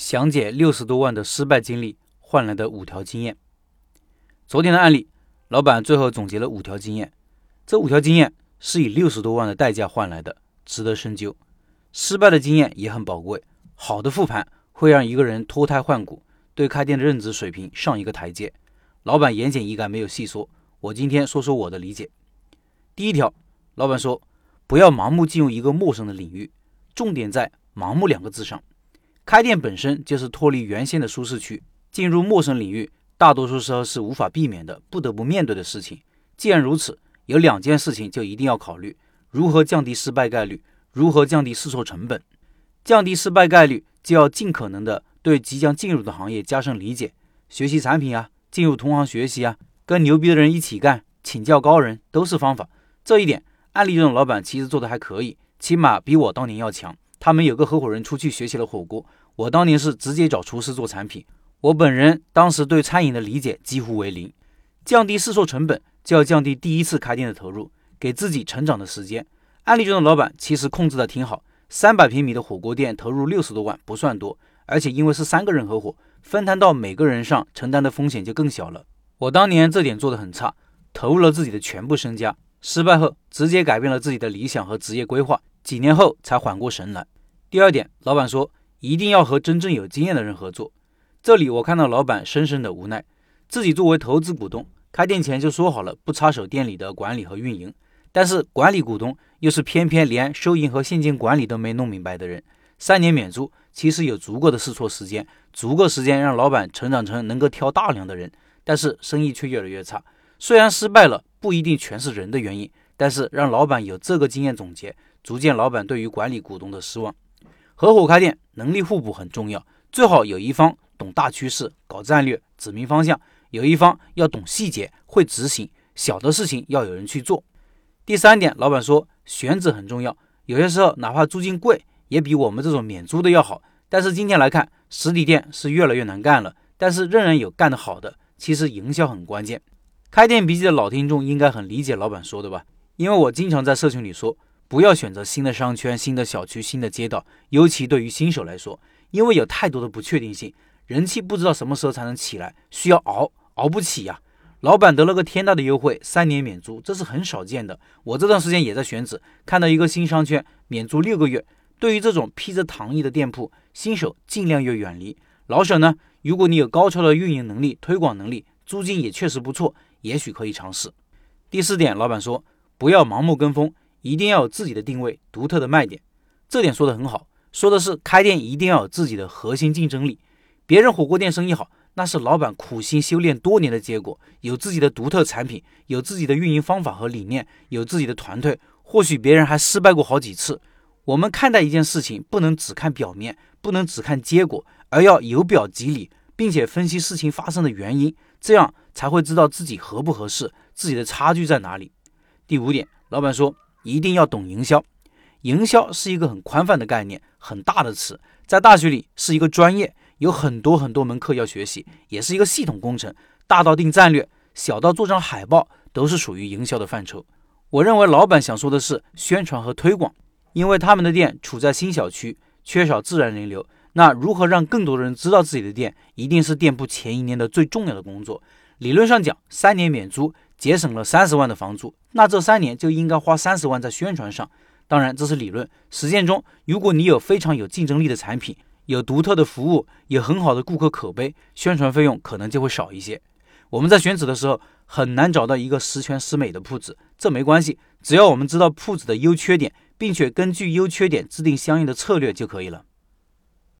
详解六十多万的失败经历换来的五条经验。昨天的案例，老板最后总结了五条经验，这五条经验是以六十多万的代价换来的，值得深究。失败的经验也很宝贵，好的复盘会让一个人脱胎换骨，对开店的认知水平上一个台阶。老板言简意赅，没有细说，我今天说说我的理解。第一条，老板说不要盲目进入一个陌生的领域，重点在“盲目”两个字上。开店本身就是脱离原先的舒适区，进入陌生领域，大多数时候是无法避免的，不得不面对的事情。既然如此，有两件事情就一定要考虑：如何降低失败概率，如何降低试错成本。降低失败概率，就要尽可能的对即将进入的行业加深理解，学习产品啊，进入同行学习啊，跟牛逼的人一起干，请教高人都是方法。这一点，案例中的老板其实做的还可以，起码比我当年要强。他们有个合伙人出去学习了火锅。我当年是直接找厨师做产品，我本人当时对餐饮的理解几乎为零。降低试错成本，就要降低第一次开店的投入，给自己成长的时间。案例中的老板其实控制的挺好，三百平米的火锅店投入六十多万不算多，而且因为是三个人合伙，分摊到每个人上承担的风险就更小了。我当年这点做的很差，投入了自己的全部身家，失败后直接改变了自己的理想和职业规划，几年后才缓过神来。第二点，老板说。一定要和真正有经验的人合作。这里我看到老板深深的无奈，自己作为投资股东，开店前就说好了不插手店里的管理和运营，但是管理股东又是偏偏连收银和现金管理都没弄明白的人。三年免租，其实有足够的试错时间，足够时间让老板成长成能够挑大梁的人，但是生意却越来越差。虽然失败了不一定全是人的原因，但是让老板有这个经验总结，足见老板对于管理股东的失望。合伙开店，能力互补很重要，最好有一方懂大趋势、搞战略、指明方向，有一方要懂细节、会执行，小的事情要有人去做。第三点，老板说选址很重要，有些时候哪怕租金贵，也比我们这种免租的要好。但是今天来看，实体店是越来越难干了，但是仍然有干得好的。其实营销很关键。开店笔记的老听众应该很理解老板说的吧？因为我经常在社群里说。不要选择新的商圈、新的小区、新的街道，尤其对于新手来说，因为有太多的不确定性，人气不知道什么时候才能起来，需要熬，熬不起呀。老板得了个天大的优惠，三年免租，这是很少见的。我这段时间也在选址，看到一个新商圈免租六个月。对于这种披着糖衣的店铺，新手尽量要远离。老手呢，如果你有高超的运营能力、推广能力，租金也确实不错，也许可以尝试。第四点，老板说不要盲目跟风。一定要有自己的定位、独特的卖点，这点说的很好。说的是开店一定要有自己的核心竞争力。别人火锅店生意好，那是老板苦心修炼多年的结果。有自己的独特产品，有自己的运营方法和理念，有自己的团队，或许别人还失败过好几次。我们看待一件事情，不能只看表面，不能只看结果，而要由表及里，并且分析事情发生的原因，这样才会知道自己合不合适，自己的差距在哪里。第五点，老板说。一定要懂营销，营销是一个很宽泛的概念，很大的词，在大学里是一个专业，有很多很多门课要学习，也是一个系统工程，大到定战略，小到做张海报，都是属于营销的范畴。我认为老板想说的是宣传和推广，因为他们的店处在新小区，缺少自然人流，那如何让更多人知道自己的店，一定是店铺前一年的最重要的工作。理论上讲，三年免租。节省了三十万的房租，那这三年就应该花三十万在宣传上。当然，这是理论。实践中，如果你有非常有竞争力的产品，有独特的服务，有很好的顾客口碑，宣传费用可能就会少一些。我们在选址的时候很难找到一个十全十美的铺子，这没关系，只要我们知道铺子的优缺点，并且根据优缺点制定相应的策略就可以了。